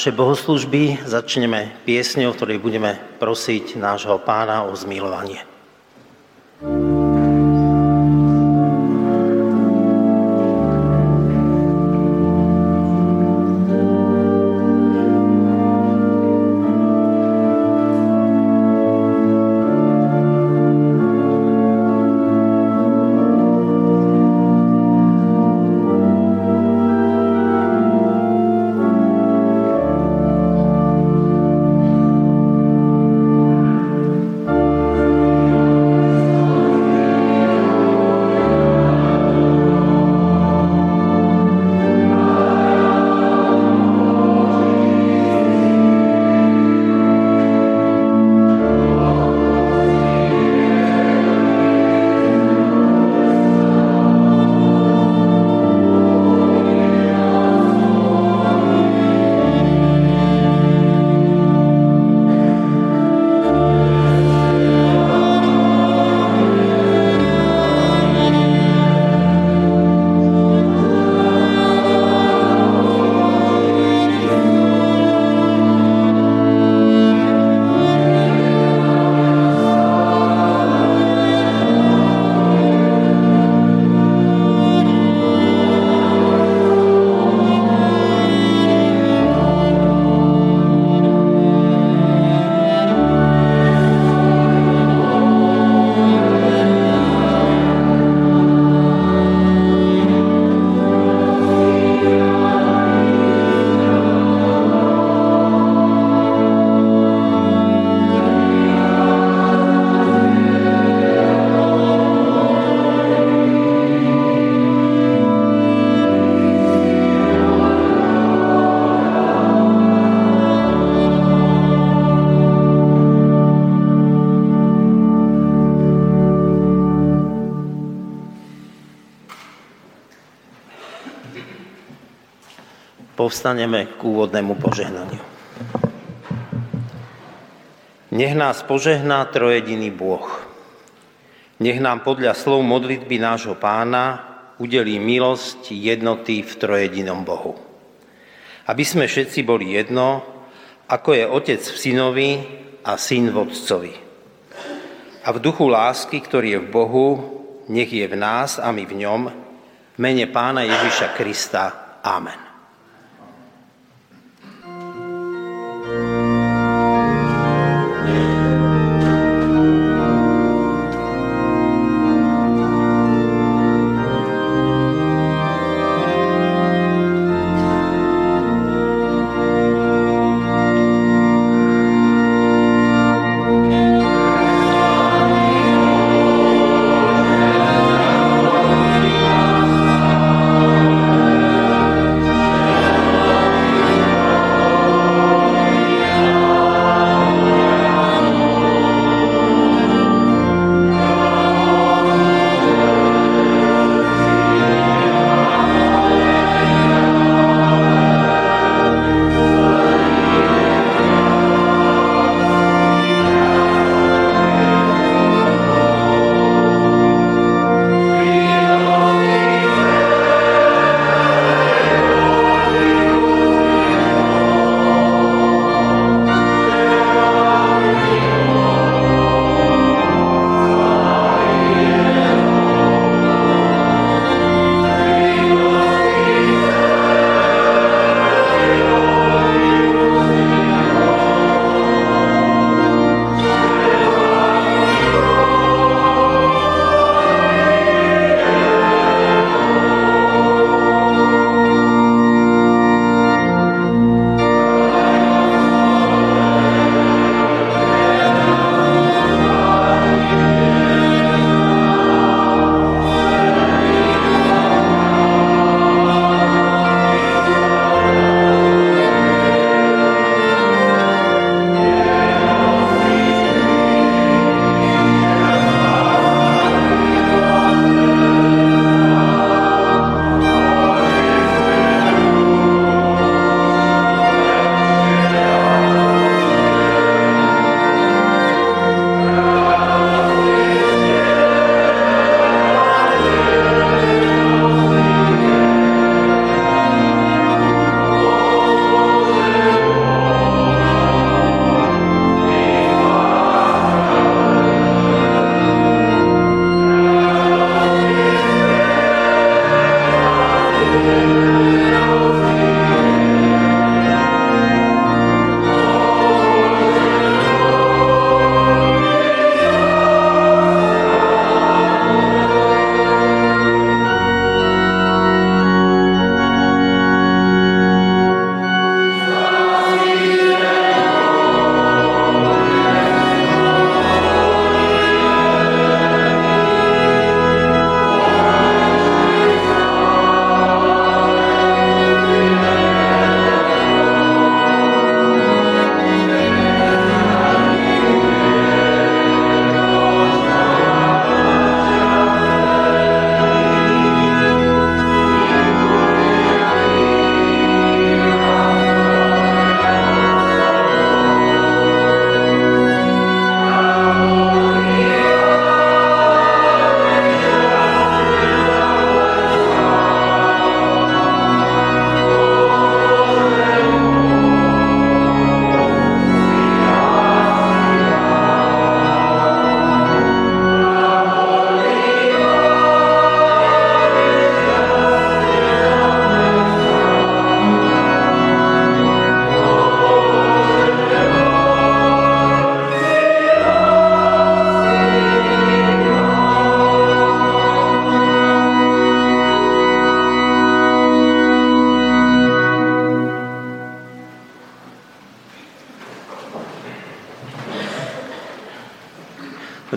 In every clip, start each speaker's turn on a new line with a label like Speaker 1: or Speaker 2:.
Speaker 1: Naše bohoslužby začneme piesňou, v ktorej budeme prosiť nášho pána o zmilovanie. Povstaneme k úvodnému požehnaniu. Nech nás požehná trojediný Boh. Nech nám podľa slov modlitby nášho pána udelí milosť jednoty v trojedinom Bohu. Aby sme všetci boli jedno, ako je Otec v synovi a syn v Otcovi. A v duchu lásky, ktorý je v Bohu, nech je v nás a my v ňom, mene pána Ježiša Krista. Amen.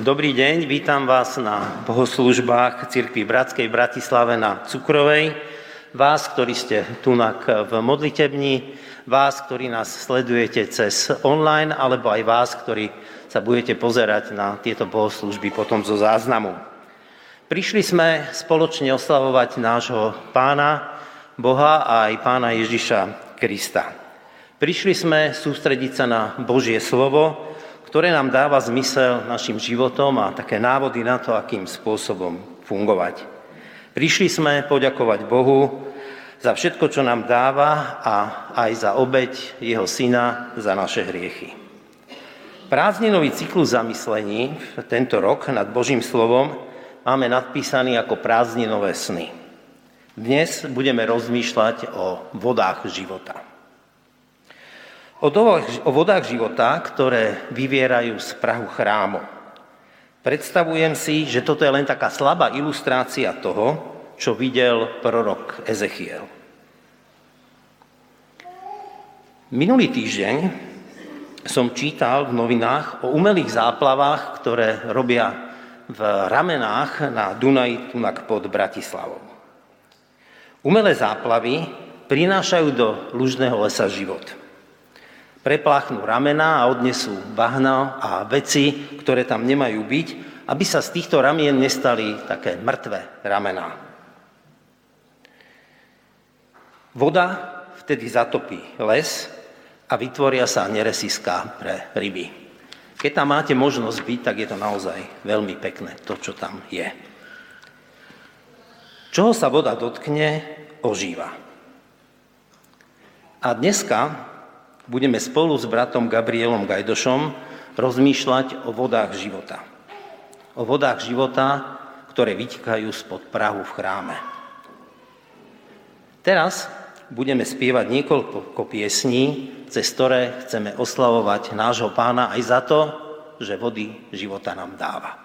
Speaker 1: Dobrý deň, vítam vás na bohoslužbách Cirkvi Bratskej Bratislave na Cukrovej. Vás, ktorí ste tu v modlitebni, vás, ktorí nás sledujete cez online, alebo aj vás, ktorí sa budete pozerať na tieto bohoslužby potom zo záznamu. Prišli sme spoločne oslavovať nášho pána, Boha a aj pána Ježiša Krista. Prišli sme sústrediť sa na Božie slovo, ktoré nám dáva zmysel našim životom a také návody na to, akým spôsobom fungovať. Prišli sme poďakovať Bohu za všetko, čo nám dáva a aj za obeď jeho syna za naše hriechy. Prázdninový cyklus zamyslení tento rok nad Božím slovom máme nadpísaný ako prázdninové sny. Dnes budeme rozmýšľať o vodách života. O, o vodách života, ktoré vyvierajú z prahu chrámu. Predstavujem si, že toto je len taká slabá ilustrácia toho, čo videl prorok Ezechiel. Minulý týždeň som čítal v novinách o umelých záplavách, ktoré robia v ramenách na Dunaji tunak pod Bratislavou. Umelé záplavy prinášajú do lužného lesa život prepláchnú ramena a odnesú bahna a veci, ktoré tam nemajú byť, aby sa z týchto ramien nestali také mŕtve ramená. Voda vtedy zatopí les a vytvoria sa neresiská pre ryby. Keď tam máte možnosť byť, tak je to naozaj veľmi pekné, to, čo tam je. Čoho sa voda dotkne, ožíva. A dneska budeme spolu s bratom Gabrielom Gajdošom rozmýšľať o vodách života. O vodách života, ktoré vytikajú spod Prahu v chráme. Teraz budeme spievať niekoľko piesní, cez ktoré chceme oslavovať nášho pána aj za to, že vody života nám dáva.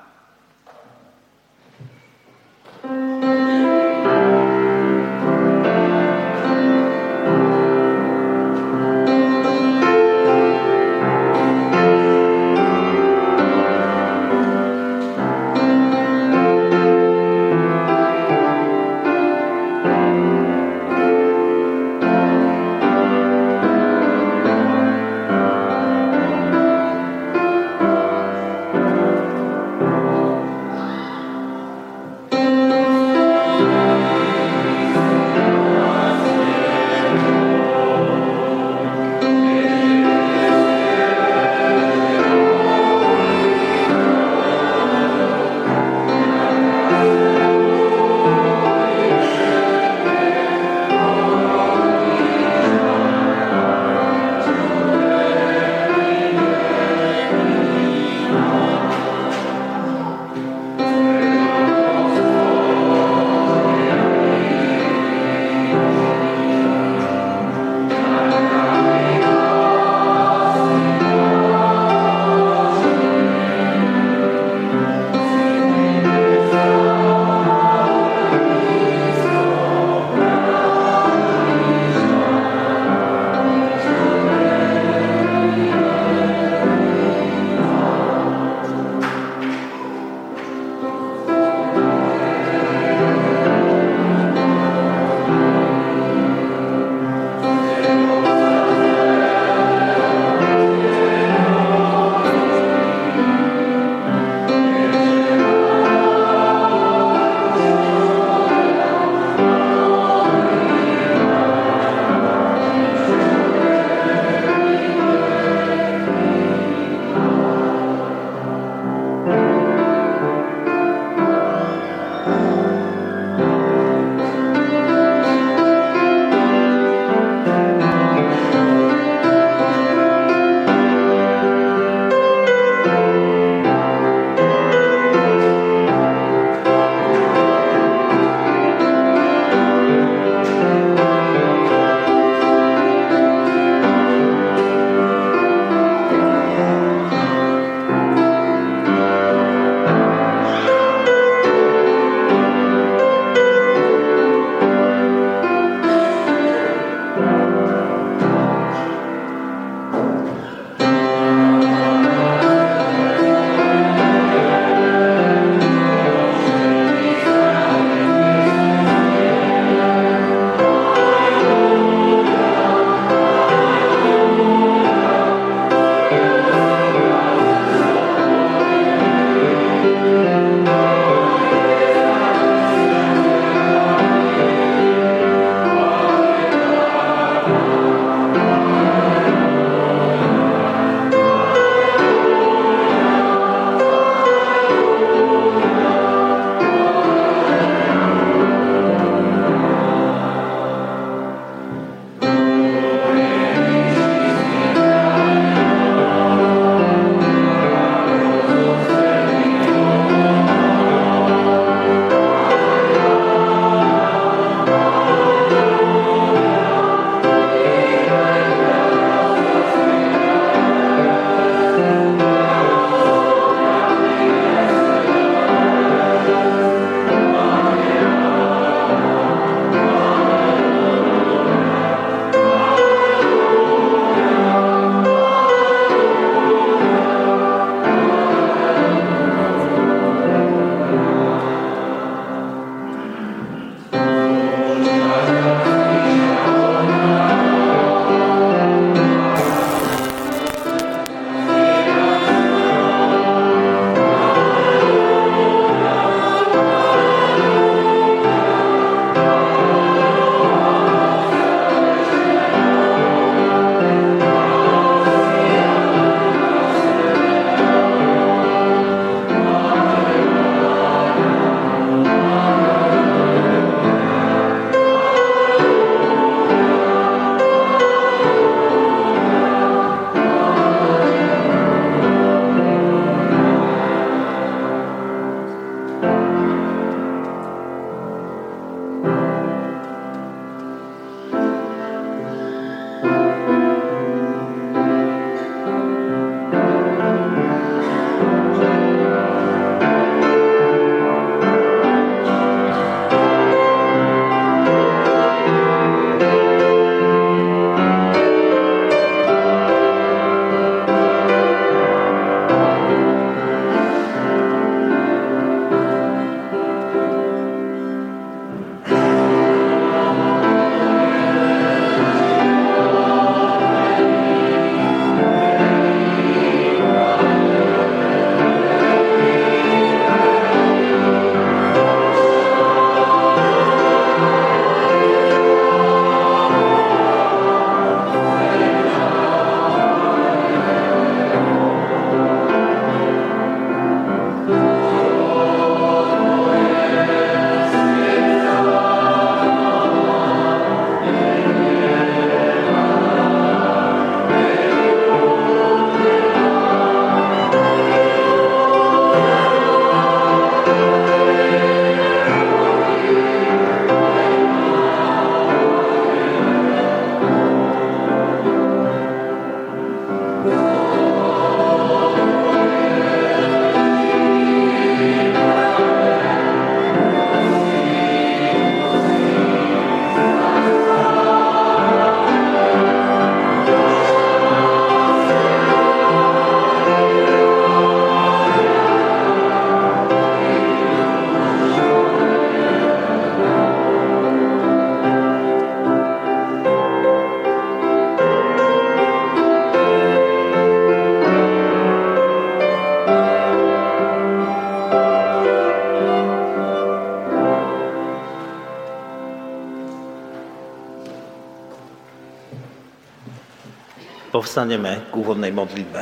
Speaker 1: Povstaneme k úvodnej modlitbe.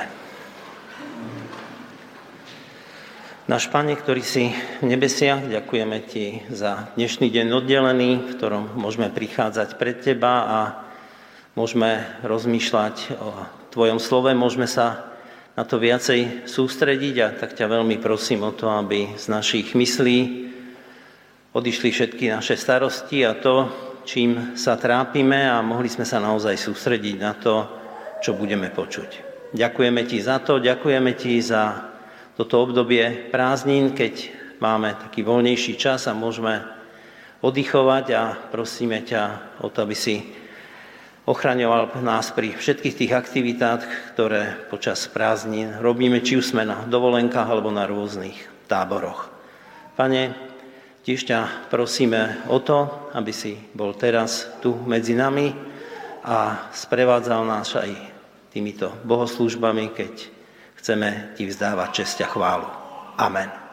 Speaker 1: Náš Pane, ktorý si v nebesiach, ďakujeme Ti za dnešný deň oddelený, v ktorom môžeme prichádzať pred Teba a môžeme rozmýšľať o Tvojom slove, môžeme sa na to viacej sústrediť a tak ťa veľmi prosím o to, aby z našich myslí odišli všetky naše starosti a to, čím sa trápime a mohli sme sa naozaj sústrediť na to, čo budeme počuť. Ďakujeme ti za to, ďakujeme ti za toto obdobie prázdnin, keď máme taký voľnejší čas a môžeme oddychovať a prosíme ťa o to, aby si ochraňoval nás pri všetkých tých aktivitách, ktoré počas prázdnin robíme, či už sme na dovolenkách alebo na rôznych táboroch. Pane, tiež ťa prosíme o to, aby si bol teraz tu medzi nami a sprevádzal nás aj týmito bohoslužbami, keď chceme ti vzdávať česť a chválu. Amen.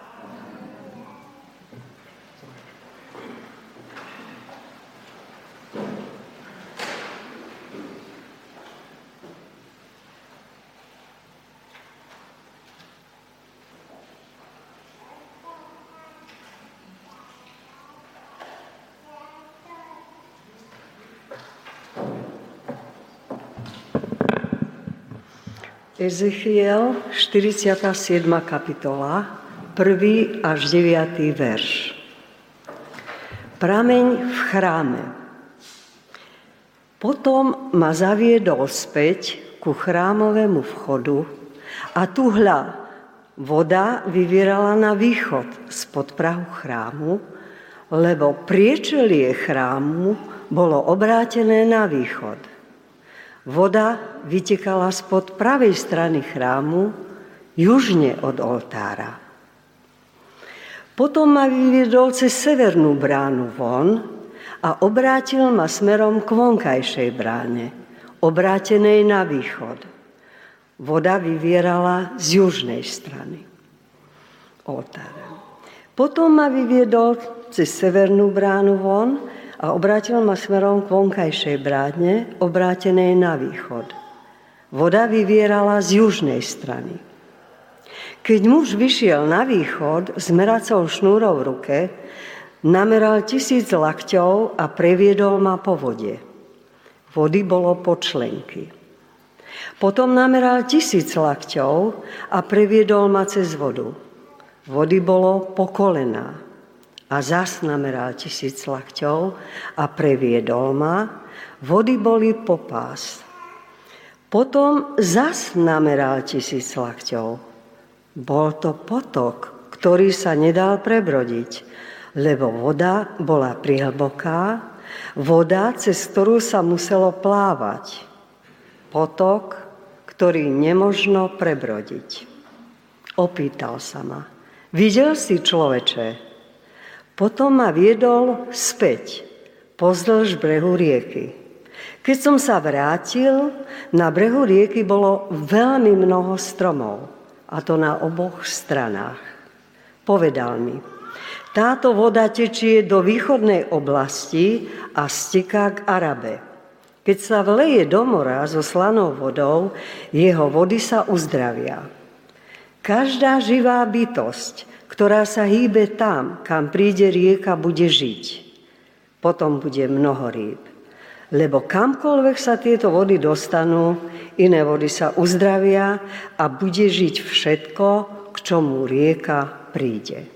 Speaker 2: Ezechiel, 47. kapitola, 1. až 9. verš. Prameň v chráme. Potom ma zaviedol späť ku chrámovému vchodu a tu hľa, voda vyvierala na východ spod prahu chrámu, lebo priečelie chrámu bolo obrátené na východ. Voda vytekala spod pravej strany chrámu, južne od oltára. Potom ma vyviedol cez severnú bránu von a obrátil ma smerom k vonkajšej bráne, obrátenej na východ. Voda vyvierala z južnej strany oltára. Potom ma vyviedol cez severnú bránu von a obrátil ma smerom k vonkajšej brádne, obrátenej na východ. Voda vyvierala z južnej strany. Keď muž vyšiel na východ s meracou šnúrou v ruke, nameral tisíc lakťov a previedol ma po vode. Vody bolo po členky. Potom nameral tisíc lakťov a previedol ma cez vodu. Vody bolo po kolená a zas nameral tisíc lakťov a previedol ma, vody boli popás. Potom zas nameral tisíc lakťov. Bol to potok, ktorý sa nedal prebrodiť, lebo voda bola prihlboká, voda, cez ktorú sa muselo plávať. Potok, ktorý nemožno prebrodiť. Opýtal sa ma, videl si človeče, potom ma viedol späť pozdĺž brehu rieky. Keď som sa vrátil, na brehu rieky bolo veľmi mnoho stromov, a to na oboch stranách. Povedal mi, táto voda tečie do východnej oblasti a steká k Arabe. Keď sa vleje do mora so slanou vodou, jeho vody sa uzdravia. Každá živá bytosť, ktorá sa hýbe tam, kam príde rieka, bude žiť. Potom bude mnoho rýb. Lebo kamkoľvek sa tieto vody dostanú, iné vody sa uzdravia a bude žiť všetko, k čomu rieka príde.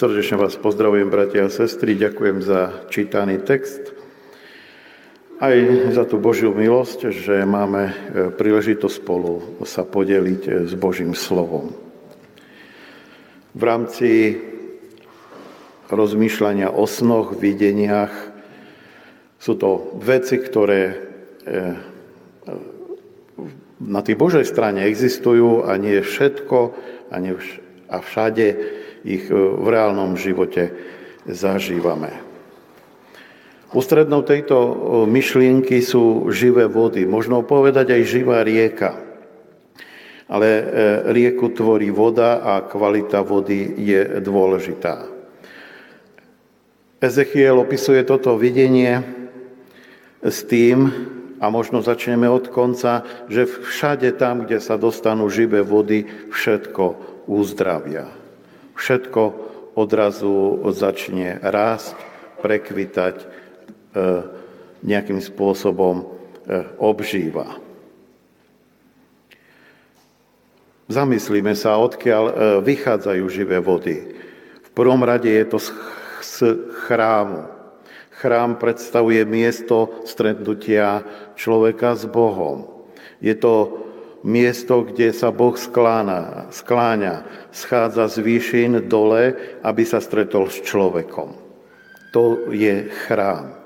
Speaker 3: Srdečne vás pozdravujem, bratia a sestry, ďakujem za čítaný text, aj za tú Božiu milosť, že máme e, príležitosť spolu sa podeliť e, s Božím slovom. V rámci rozmýšľania o snoch, videniach sú to veci, ktoré e, na tej Božej strane existujú a nie všetko a nie a všade ich v reálnom živote zažívame. Ústrednou tejto myšlienky sú živé vody, možno povedať aj živá rieka. Ale e, rieku tvorí voda a kvalita vody je dôležitá. Ezechiel opisuje toto videnie s tým, a možno začneme od konca, že všade tam, kde sa dostanú živé vody, všetko uzdravia. Všetko odrazu začne rásť, prekvitať, e, nejakým spôsobom e, obžíva. Zamyslíme sa, odkiaľ e, vychádzajú živé vody. V prvom rade je to z chrámu. Chrám predstavuje miesto stretnutia človeka s Bohom. Je to miesto, kde sa Boh skláňa, skláňa schádza z výšin dole, aby sa stretol s človekom. To je chrám.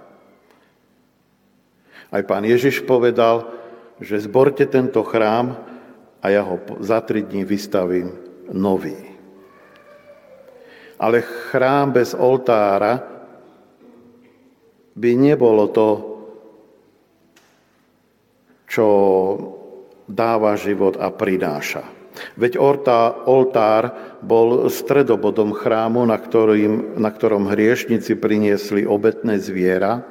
Speaker 3: Aj pán Ježiš povedal, že zborte tento chrám a ja ho za tri dní vystavím nový. Ale chrám bez oltára by nebolo to, čo dáva život a prináša. Veď oltár bol stredobodom chrámu, na, ktorým, na ktorom hriešnici priniesli obetné zviera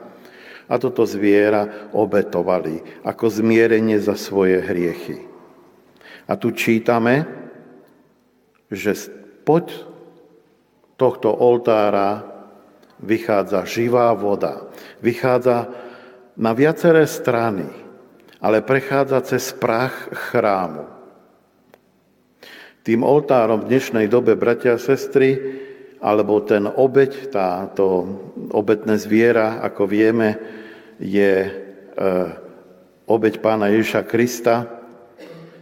Speaker 3: a toto zviera obetovali ako zmierenie za svoje hriechy. A tu čítame, že pod tohto oltára vychádza živá voda. Vychádza na viaceré strany, ale prechádza cez prach chrámu. Tým oltárom v dnešnej dobe, bratia a sestry, alebo ten obeď, táto obetné zviera, ako vieme, je e, obeď pána Ježiša Krista,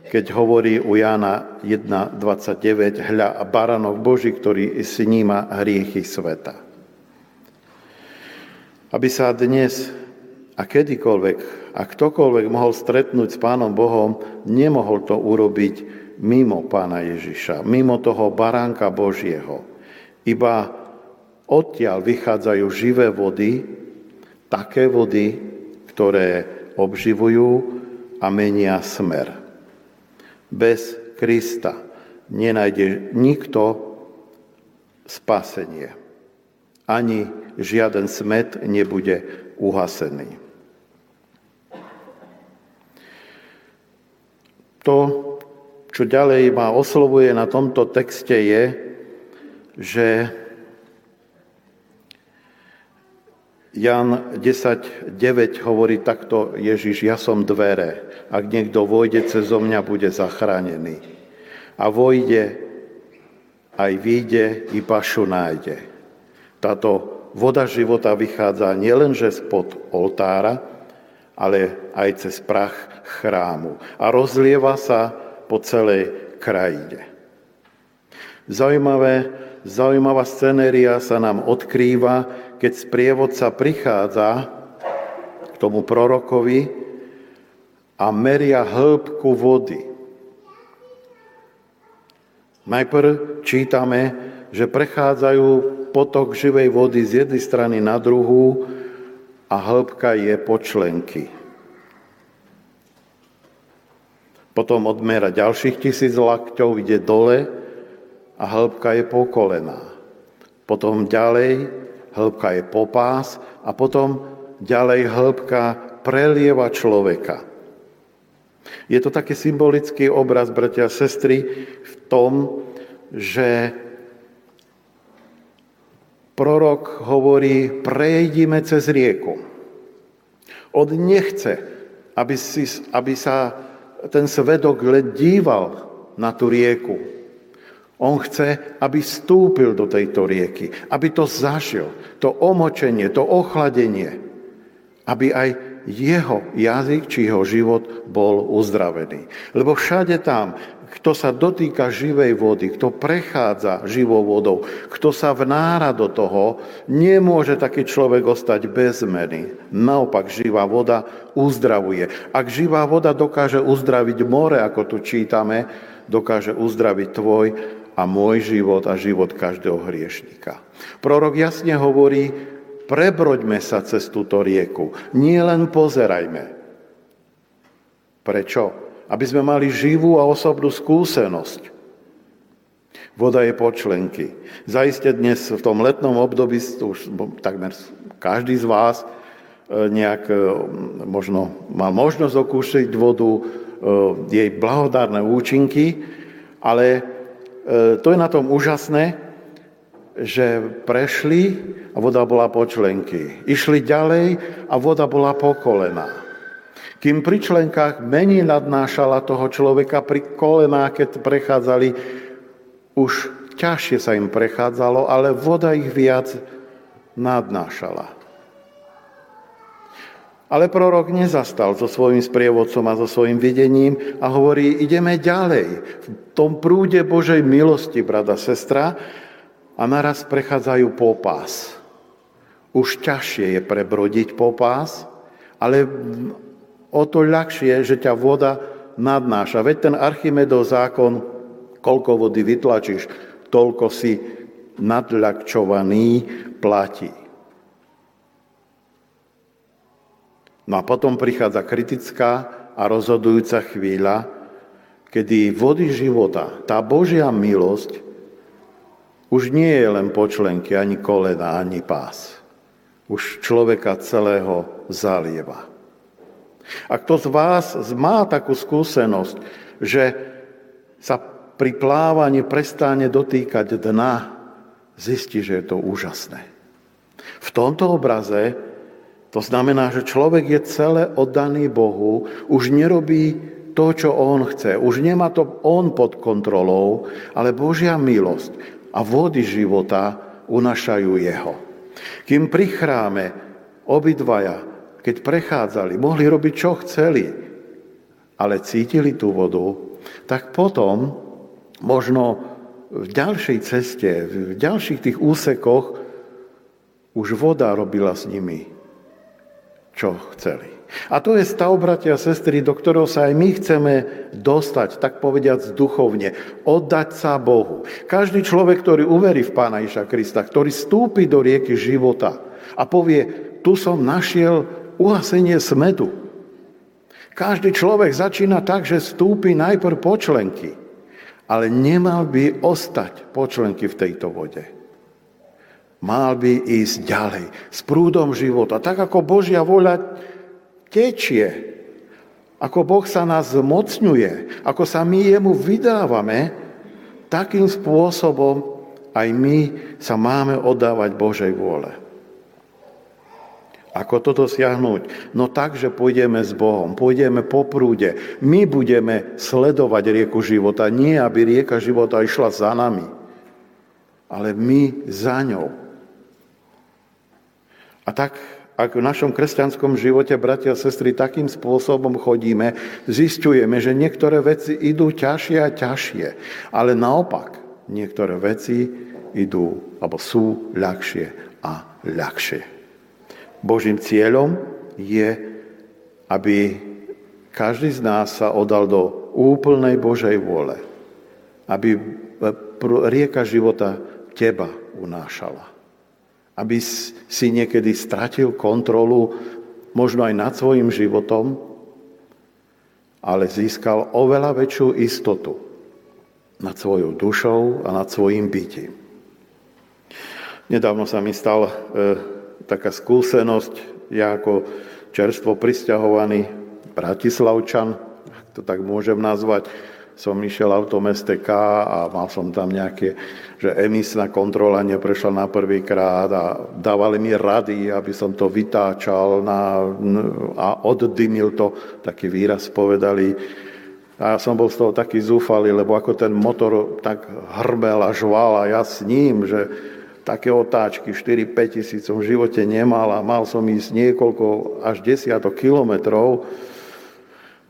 Speaker 3: keď hovorí u Jána 1.29, hľa baranok Boží, ktorý sníma hriechy sveta aby sa dnes a kedykoľvek a ktokoľvek mohol stretnúť s Pánom Bohom, nemohol to urobiť mimo Pána Ježiša, mimo toho baránka Božieho. Iba odtiaľ vychádzajú živé vody, také vody, ktoré obživujú a menia smer. Bez Krista nenájde nikto spasenie. Ani žiaden smet nebude uhasený. To, čo ďalej ma oslovuje na tomto texte je, že Jan 10.9 hovorí takto, Ježiš, ja som dvere. Ak niekto vojde cez mňa, bude zachránený. A vojde, aj vyjde, i pašu nájde. Táto voda života vychádza nielenže spod oltára, ale aj cez prach chrámu a rozlieva sa po celej krajine. Zaujímavé, zaujímavá scenéria sa nám odkrýva, keď sprievodca prichádza k tomu prorokovi a meria hĺbku vody. Najprv čítame, že prechádzajú potok živej vody z jednej strany na druhú a hĺbka je počlenky. Potom odmera ďalších tisíc lakťov, ide dole a hĺbka je po kolená. Potom ďalej hĺbka je po pás a potom ďalej hĺbka prelieva človeka. Je to taký symbolický obraz, bratia a sestry, v tom, že prorok hovorí, prejdime cez rieku. On nechce, aby, si, aby sa ten svedok len díval na tú rieku. On chce, aby vstúpil do tejto rieky, aby to zažil, to omočenie, to ochladenie, aby aj jeho jazyk či jeho život bol uzdravený. Lebo všade tam, kto sa dotýka živej vody, kto prechádza živou vodou, kto sa vnára do toho, nemôže taký človek ostať bez zmeny. Naopak, živá voda uzdravuje. Ak živá voda dokáže uzdraviť more, ako tu čítame, dokáže uzdraviť tvoj a môj život a život každého hriešnika. Prorok jasne hovorí, prebroďme sa cez túto rieku, nie len pozerajme. Prečo? Aby sme mali živú a osobnú skúsenosť. Voda je počlenky. Zajiste dnes v tom letnom období, už takmer každý z vás e, nejak e, možno mal možnosť okúšiť vodu, e, jej blahodárne účinky, ale to je na tom úžasné, že prešli a voda bola po členky. Išli ďalej a voda bola po kolená. Kým pri členkách menej nadnášala toho človeka, pri kolená, keď prechádzali, už ťažšie sa im prechádzalo, ale voda ich viac nadnášala. Ale prorok nezastal so svojím sprievodcom a so svojím videním a hovorí, ideme ďalej. V tom prúde Božej milosti, brada, sestra, a naraz prechádzajú popás. Už ťažšie je prebrodiť popás, ale o to ľahšie, že ťa voda nadnáša. Veď ten Archimedov zákon, koľko vody vytlačíš, toľko si nadľakčovaný platí. No a potom prichádza kritická a rozhodujúca chvíľa, kedy vody života, tá Božia milosť, už nie je len počlenky, ani kolena, ani pás. Už človeka celého zalieva. A kto z vás má takú skúsenosť, že sa pri plávaní prestane dotýkať dna, zistí, že je to úžasné. V tomto obraze to znamená, že človek je celé oddaný Bohu, už nerobí to, čo on chce. Už nemá to on pod kontrolou, ale Božia milosť a vody života unašajú jeho. Kým pri chráme obidvaja keď prechádzali, mohli robiť, čo chceli, ale cítili tú vodu, tak potom možno v ďalšej ceste, v ďalších tých úsekoch už voda robila s nimi, čo chceli. A to je stav, bratia a sestry, do ktorého sa aj my chceme dostať, tak povediať duchovne, oddať sa Bohu. Každý človek, ktorý uverí v Pána Iša Krista, ktorý stúpi do rieky života a povie, tu som našiel uhasenie smedu. Každý človek začína tak, že stúpi najprv počlenky, ale nemal by ostať počlenky v tejto vode. Mal by ísť ďalej s prúdom života, tak ako Božia voľa tečie, ako Boh sa nás zmocňuje, ako sa my jemu vydávame, takým spôsobom aj my sa máme oddávať Božej vôle. Ako to dosiahnuť? No tak, že pôjdeme s Bohom, pôjdeme po prúde. My budeme sledovať rieku života. Nie, aby rieka života išla za nami, ale my za ňou. A tak, ak v našom kresťanskom živote, bratia a sestry, takým spôsobom chodíme, zistujeme, že niektoré veci idú ťažšie a ťažšie, ale naopak, niektoré veci idú, alebo sú ľahšie a ľahšie. Božím cieľom je, aby každý z nás sa odal do úplnej Božej vôle. Aby rieka života teba unášala. Aby si niekedy stratil kontrolu možno aj nad svojim životom, ale získal oveľa väčšiu istotu nad svojou dušou a nad svojim bytím. Nedávno sa mi stal e, taká skúsenosť, ja ako čerstvo pristahovaný Bratislavčan, to tak môžem nazvať, som išiel automeste K a mal som tam nejaké, že emisná kontrola neprešla na prvýkrát a dávali mi rady, aby som to vytáčal na, a oddymil to, taký výraz povedali. A ja som bol z toho taký zúfalý, lebo ako ten motor tak hrbel a žval a ja s ním, že také otáčky 4-5 tisíc som v živote nemal a mal som ísť niekoľko až desiatok kilometrov,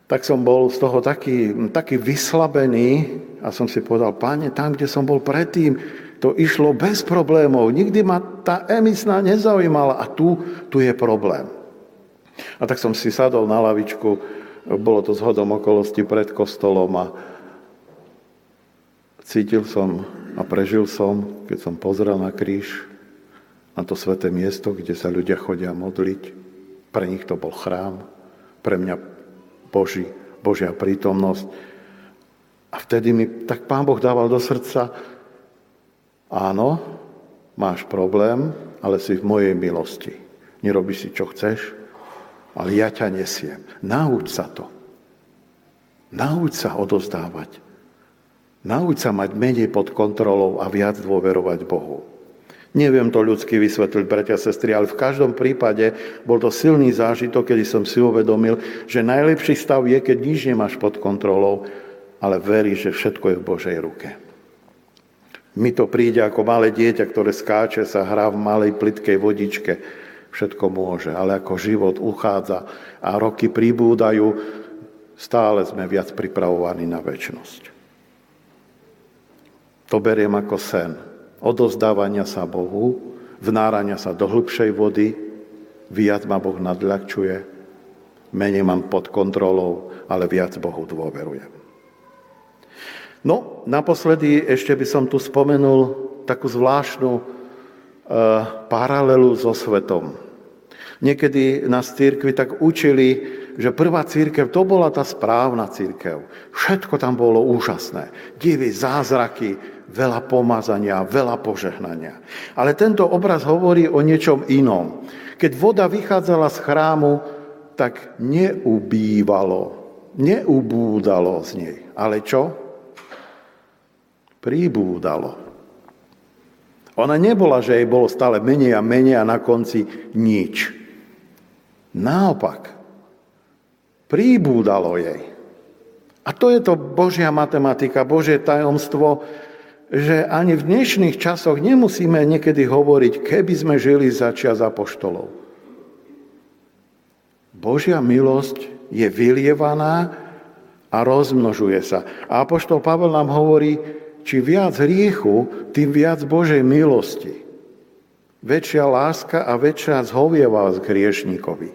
Speaker 3: tak som bol z toho taký, taký vyslabený a som si povedal, páne, tam, kde som bol predtým, to išlo bez problémov. Nikdy ma tá emisná nezaujímala a tu, tu je problém. A tak som si sadol na lavičku, bolo to zhodom okolosti pred kostolom a cítil som a prežil som, keď som pozrel na kríž, na to sveté miesto, kde sa ľudia chodia modliť. Pre nich to bol chrám, pre mňa Boží, Božia prítomnosť. A vtedy mi tak Pán Boh dával do srdca, áno, máš problém, ale si v mojej milosti. Nerobíš si, čo chceš, ale ja ťa nesiem. Nauč sa to. Nauč sa odozdávať. Nauč sa mať menej pod kontrolou a viac dôverovať Bohu. Neviem to ľudsky vysvetliť, bratia a sestry, ale v každom prípade bol to silný zážitok, kedy som si uvedomil, že najlepší stav je, keď nič nemáš pod kontrolou, ale veríš, že všetko je v Božej ruke. Mi to príde ako malé dieťa, ktoré skáče, sa hrá v malej plitkej vodičke. Všetko môže, ale ako život uchádza a roky pribúdajú, stále sme viac pripravovaní na väčnosť. To beriem ako sen odozdávania sa Bohu, vnárania sa do hĺbšej vody, viac ma Boh nadľahčuje, menej mám pod kontrolou, ale viac Bohu dôverujem. No, naposledy ešte by som tu spomenul takú zvláštnu e, paralelu so svetom. Niekedy nás církvi tak učili, že prvá církev to bola tá správna církev. Všetko tam bolo úžasné. Divy, zázraky, veľa pomazania, veľa požehnania. Ale tento obraz hovorí o niečom inom. Keď voda vychádzala z chrámu, tak neubývalo, neubúdalo z nej. Ale čo? Pribúdalo. Ona nebola, že jej bolo stále menej a menej a na konci nič. Naopak, pribúdalo jej. A to je to Božia matematika, Božie tajomstvo, že ani v dnešných časoch nemusíme niekedy hovoriť, keby sme žili za čas apoštolov. Božia milosť je vylievaná a rozmnožuje sa. A apoštol Pavel nám hovorí, či viac hriechu, tým viac Božej milosti. Väčšia láska a väčšia zhovieva k hriešnikovi.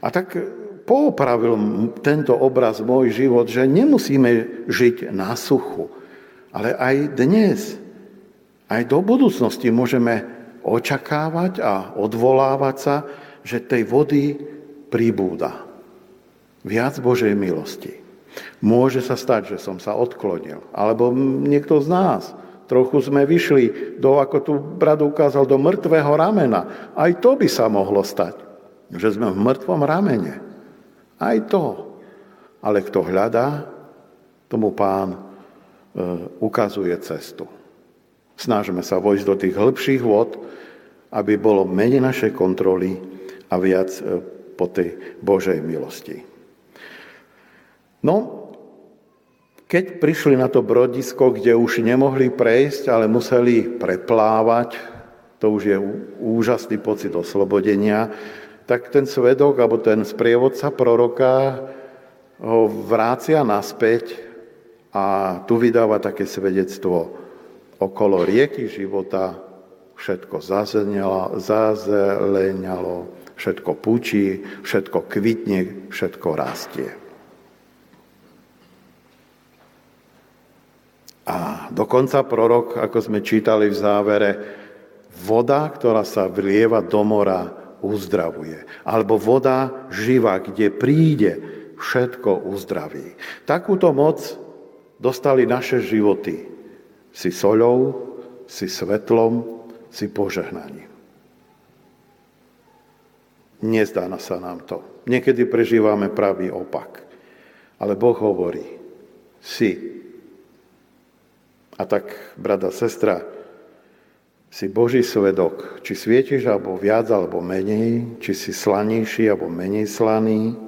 Speaker 3: A tak poopravil tento obraz môj život, že nemusíme žiť na suchu, ale aj dnes, aj do budúcnosti môžeme očakávať a odvolávať sa, že tej vody pribúda. Viac Božej milosti. Môže sa stať, že som sa odklonil. Alebo niekto z nás. Trochu sme vyšli do, ako tu brat ukázal, do mŕtvého ramena. Aj to by sa mohlo stať. Že sme v mŕtvom ramene. Aj to. Ale kto hľadá, tomu pán ukazuje cestu. Snažíme sa vojsť do tých hĺbších vod, aby bolo menej našej kontroly a viac e, po tej Božej milosti. No, keď prišli na to brodisko, kde už nemohli prejsť, ale museli preplávať, to už je úžasný pocit oslobodenia, tak ten svedok, alebo ten sprievodca proroka ho vrácia naspäť a tu vydáva také svedectvo okolo rieky života, všetko zazeleňalo, všetko pučí, všetko kvitne, všetko rastie. A dokonca prorok, ako sme čítali v závere, voda, ktorá sa vlieva do mora, uzdravuje. Alebo voda živá, kde príde, všetko uzdraví. Takúto moc dostali naše životy. Si soľou, si svetlom, si požehnaním. Nezdá sa nám to. Niekedy prežívame pravý opak. Ale Boh hovorí, si. A tak, brada, sestra, si Boží svedok, či svietiš alebo viac alebo menej, či si slanejší alebo menej slaný,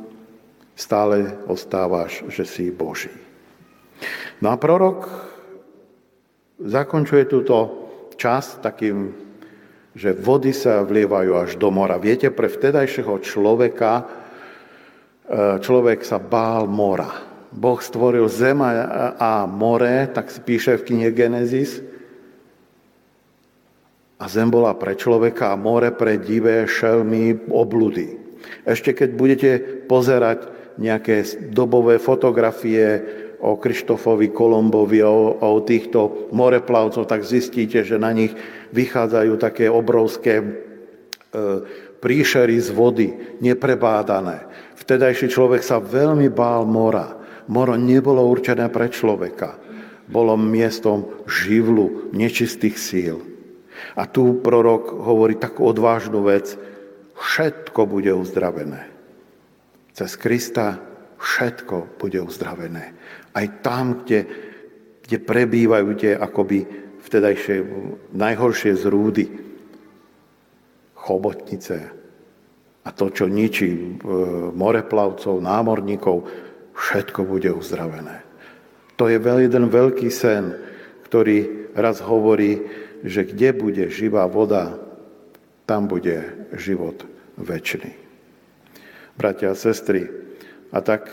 Speaker 3: stále ostávaš, že si Boží. No a prorok zakončuje túto čas takým, že vody sa vlievajú až do mora. Viete, pre vtedajšieho človeka e, človek sa bál mora. Boh stvoril zem a more, tak píše v knihe Genesis. A zem bola pre človeka a more pre divé šelmy obludy. Ešte keď budete pozerať nejaké dobové fotografie o Krištofovi Kolombovi, o, o týchto moreplavcov, tak zistíte, že na nich vychádzajú také obrovské e, príšery z vody, neprebádané. Vtedajší človek sa veľmi bál mora. Moro nebolo určené pre človeka. Bolo miestom živlu nečistých síl. A tu prorok hovorí takú odvážnu vec. Všetko bude uzdravené. Cez Krista všetko bude uzdravené. Aj tam, kde, kde prebývajú tie akoby vtedajšie najhoršie zrúdy, chobotnice a to, čo ničí e, moreplavcov, námorníkov, všetko bude uzdravené. To je jeden veľký sen, ktorý raz hovorí, že kde bude živá voda, tam bude život väčší. Bratia a sestry, a tak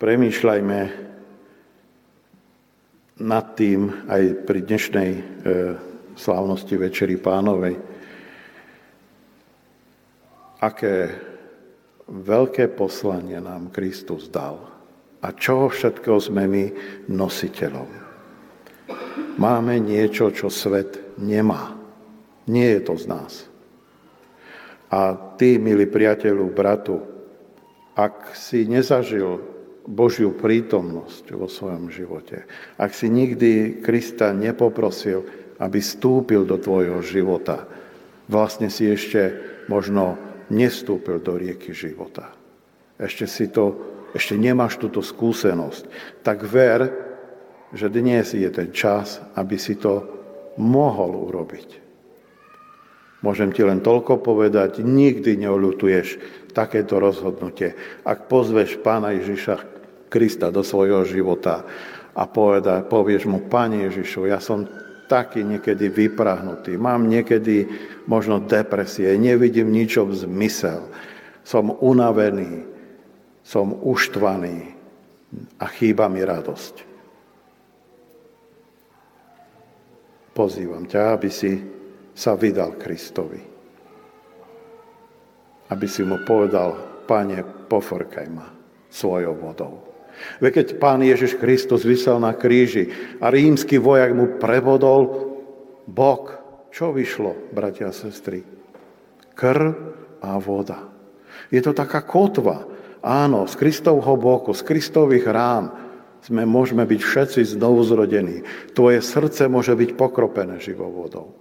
Speaker 3: premýšľajme nad tým aj pri dnešnej e, slávnosti Večeri Pánovej, aké veľké poslanie nám Kristus dal a čoho všetkého sme my nositeľom. Máme niečo, čo svet nemá. Nie je to z nás. A ty, milý priateľu, bratu, ak si nezažil Božiu prítomnosť vo svojom živote, ak si nikdy Krista nepoprosil, aby stúpil do tvojho života, vlastne si ešte možno nestúpil do rieky života. Ešte si to, ešte nemáš túto skúsenosť. Tak ver, že dnes je ten čas, aby si to mohol urobiť. Môžem ti len toľko povedať, nikdy neolutuješ takéto rozhodnutie. Ak pozveš pána Ježiša Krista do svojho života a poveda, povieš mu, Pane Ježišu, ja som taký niekedy vyprahnutý, mám niekedy možno depresie, nevidím ničom zmysel, som unavený, som uštvaný a chýba mi radosť. Pozývam ťa, aby si sa vydal Kristovi. Aby si mu povedal, Pane, poforkaj ma svojou vodou. Veď keď Pán Ježiš Kristus vysel na kríži a rímsky vojak mu prevodol bok, čo vyšlo, bratia a sestry? Krv a voda. Je to taká kotva. Áno, z Kristovho boku, z Kristových rán sme môžeme byť všetci znovu zrodení. Tvoje srdce môže byť pokropené živou vodou.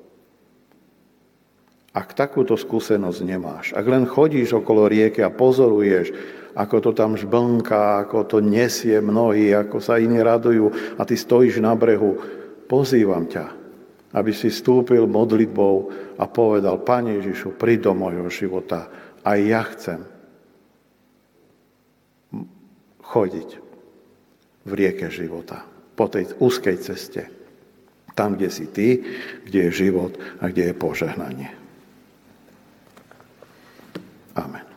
Speaker 3: Ak takúto skúsenosť nemáš, ak len chodíš okolo rieky a pozoruješ, ako to tam žblnká, ako to nesie mnohí, ako sa iní radujú a ty stojíš na brehu, pozývam ťa, aby si stúpil modlitbou a povedal, Pane Ježišu, príď do môjho života, aj ja chcem chodiť v rieke života, po tej úzkej ceste, tam, kde si ty, kde je život a kde je požehnanie. Amen.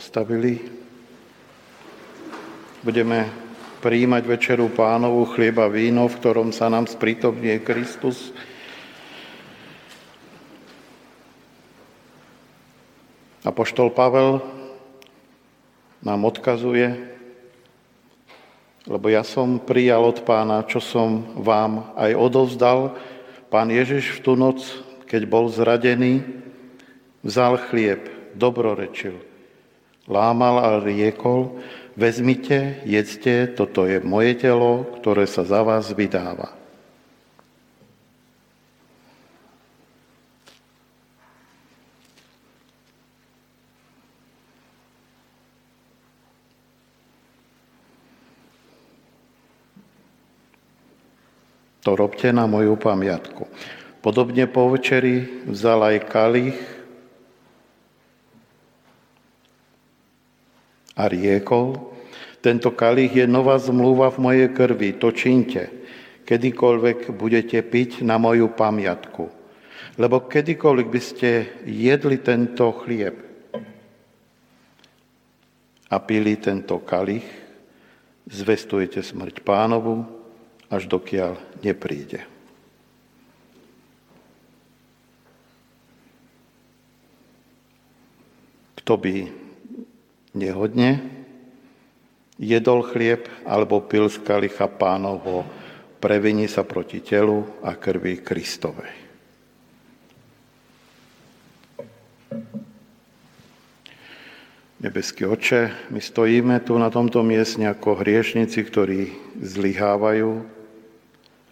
Speaker 3: Postavili. Budeme prijímať večeru pánovu chlieba víno, v ktorom sa nám sprítomnie Kristus. Apoštol Pavel nám odkazuje, lebo ja som prijal od pána, čo som vám aj odovzdal. Pán Ježiš v tú noc, keď bol zradený, vzal chlieb, dobrorečil, lámal a riekol, vezmite, jedzte, toto je moje telo, ktoré sa za vás vydáva. To robte na moju pamiatku. Podobne po večeri vzal aj kalich a riekol, tento kalich je nová zmluva v mojej krvi, to činte, kedykoľvek budete piť na moju pamiatku. Lebo kedykoľvek by ste jedli tento chlieb a pili tento kalich, zvestujete smrť pánovu, až dokiaľ nepríde. Kto by nehodne jedol chlieb alebo pil z kalicha pánovho, prevení sa proti telu a krvi Kristovej. Nebeský oče, my stojíme tu na tomto mieste ako hriešnici, ktorí zlyhávajú,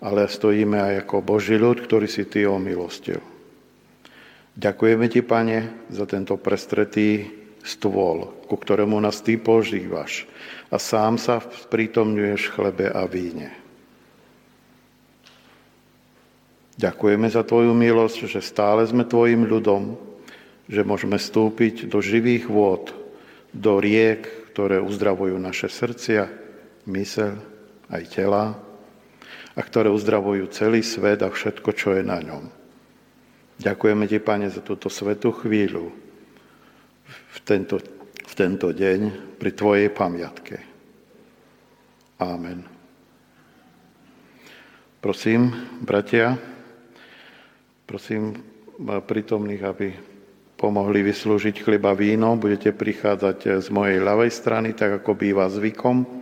Speaker 3: ale stojíme aj ako Boží ľud, ktorý si Ty omilostil. Ďakujeme Ti, Pane, za tento prestretý stôl, ku ktorému nás Ty požívaš a sám sa sprítomňuješ chlebe a víne. Ďakujeme za Tvoju milosť, že stále sme Tvojim ľudom, že môžeme vstúpiť do živých vôd, do riek, ktoré uzdravujú naše srdcia, mysel, aj tela a ktoré uzdravujú celý svet a všetko, čo je na ňom. Ďakujeme Ti, Pane, za túto svetú chvíľu, tento, v tento deň pri Tvojej pamiatke. Amen. Prosím, bratia, prosím prítomných, aby pomohli vyslúžiť chleba víno. Budete prichádzať z mojej ľavej strany, tak ako býva zvykom.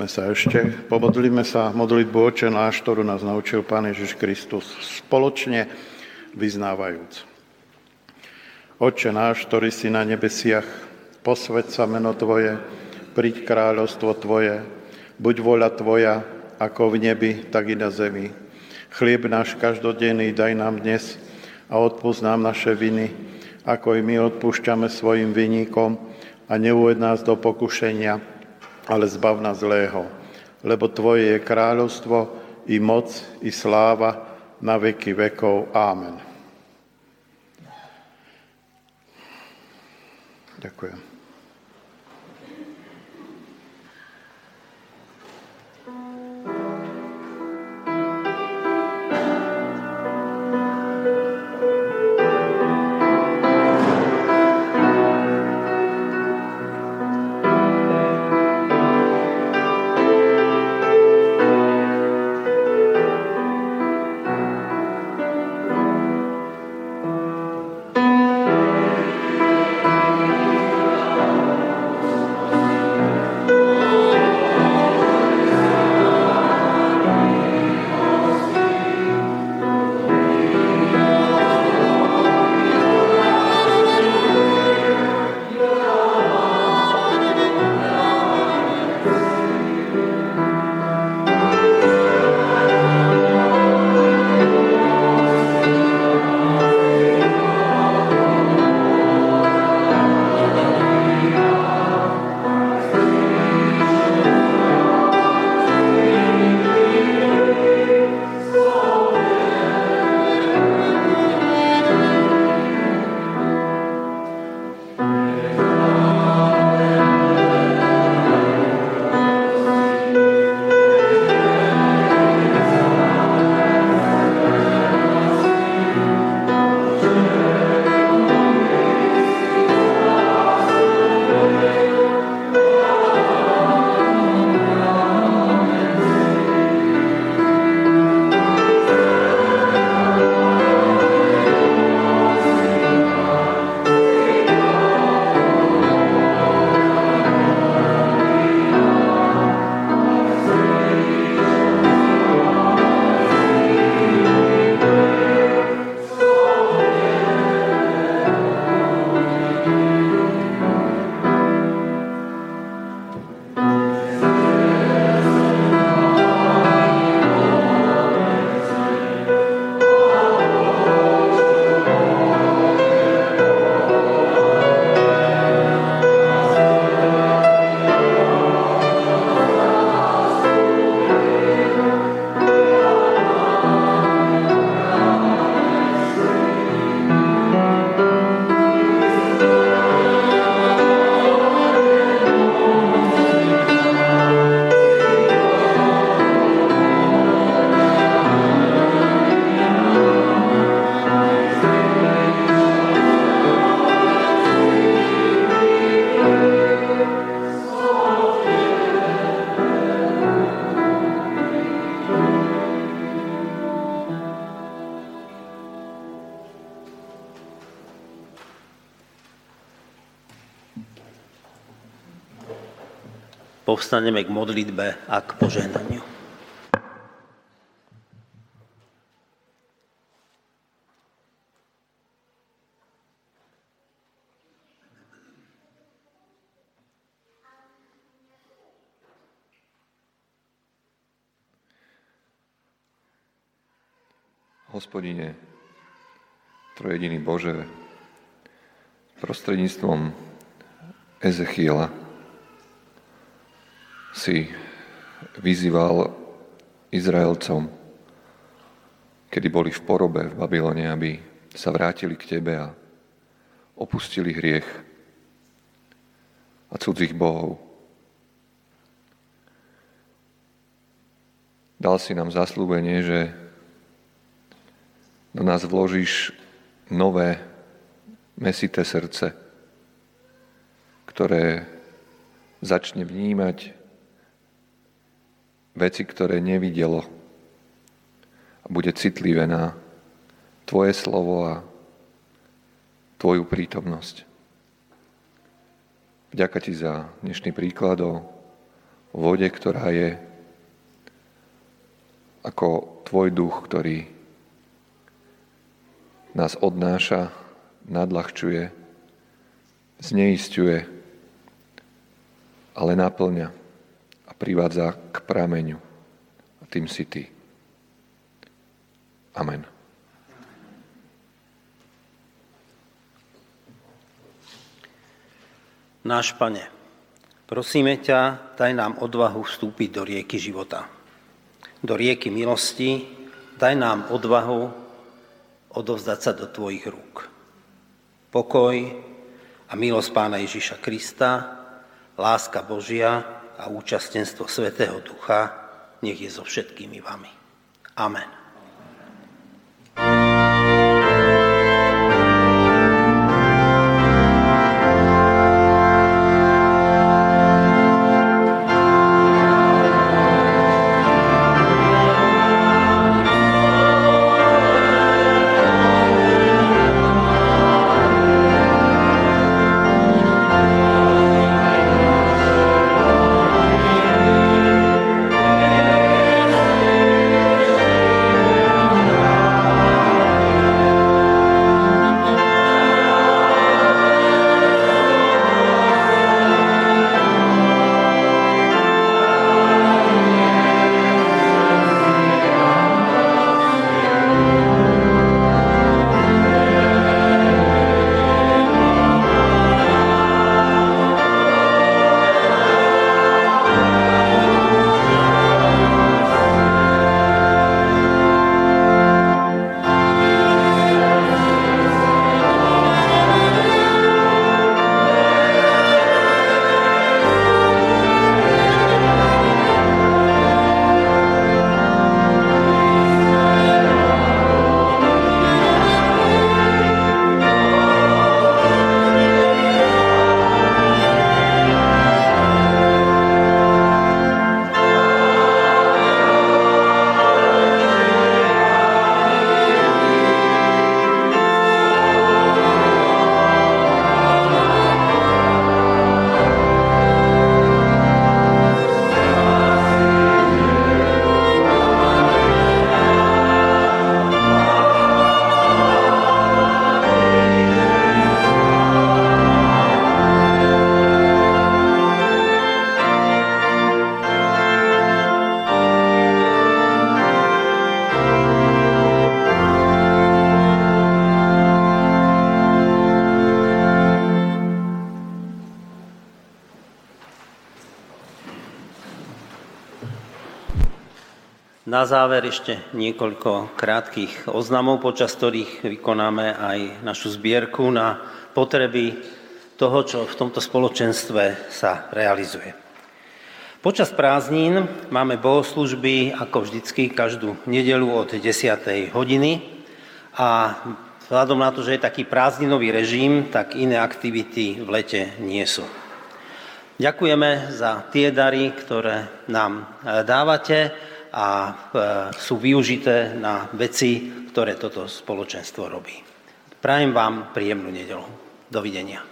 Speaker 3: Postavme sa ešte, pomodlíme sa modlitbu Oče náš, ktorú nás naučil Pán Ježiš Kristus, spoločne vyznávajúc. Oče náš, ktorý si na nebesiach, posved sa meno Tvoje, príď kráľovstvo Tvoje, buď voľa Tvoja, ako v nebi, tak i na zemi. Chlieb náš každodenný daj nám dnes a odpúsť nám naše viny, ako i my odpúšťame svojim vinníkom a neuved nás do pokušenia, ale zbav nás zlého. Lebo Tvoje je kráľovstvo, i moc, i sláva na veky vekov. Amen. Ďakujem.
Speaker 1: Povstaneme k modlitbe a k požehnaniu.
Speaker 4: Hospodine, trojediný Bože, prostredníctvom Ezechiela, si vyzýval Izraelcom, kedy boli v porobe v Babylone, aby sa vrátili k Tebe a opustili hriech a cudzích bohov. Dal si nám zaslúbenie, že do nás vložíš nové mesité srdce, ktoré začne vnímať veci, ktoré nevidelo a bude citlivé na Tvoje slovo a Tvoju prítomnosť. Vďaka Ti za dnešný príklad o vode, ktorá je ako Tvoj duch, ktorý nás odnáša, nadľahčuje, zneistuje, ale naplňa privádza k prameňu. A tým si Ty. Amen.
Speaker 1: Náš Pane, prosíme ťa, daj nám odvahu vstúpiť do rieky života. Do rieky milosti, daj nám odvahu odovzdať sa do Tvojich rúk. Pokoj a milosť Pána Ježiša Krista, láska Božia a účastenstvo Svetého Ducha nech je so všetkými vami. Amen. Na záver ešte niekoľko krátkých oznamov, počas ktorých vykonáme aj našu zbierku na potreby toho, čo v tomto spoločenstve sa realizuje. Počas prázdnin máme bohoslužby, ako vždycky, každú nedelu od 10. hodiny a vzhľadom na to, že je taký prázdninový režim, tak iné aktivity v lete nie sú. Ďakujeme za tie dary, ktoré nám dávate a e, sú využité na veci, ktoré toto spoločenstvo robí. Prajem vám príjemnú nedelu. Dovidenia.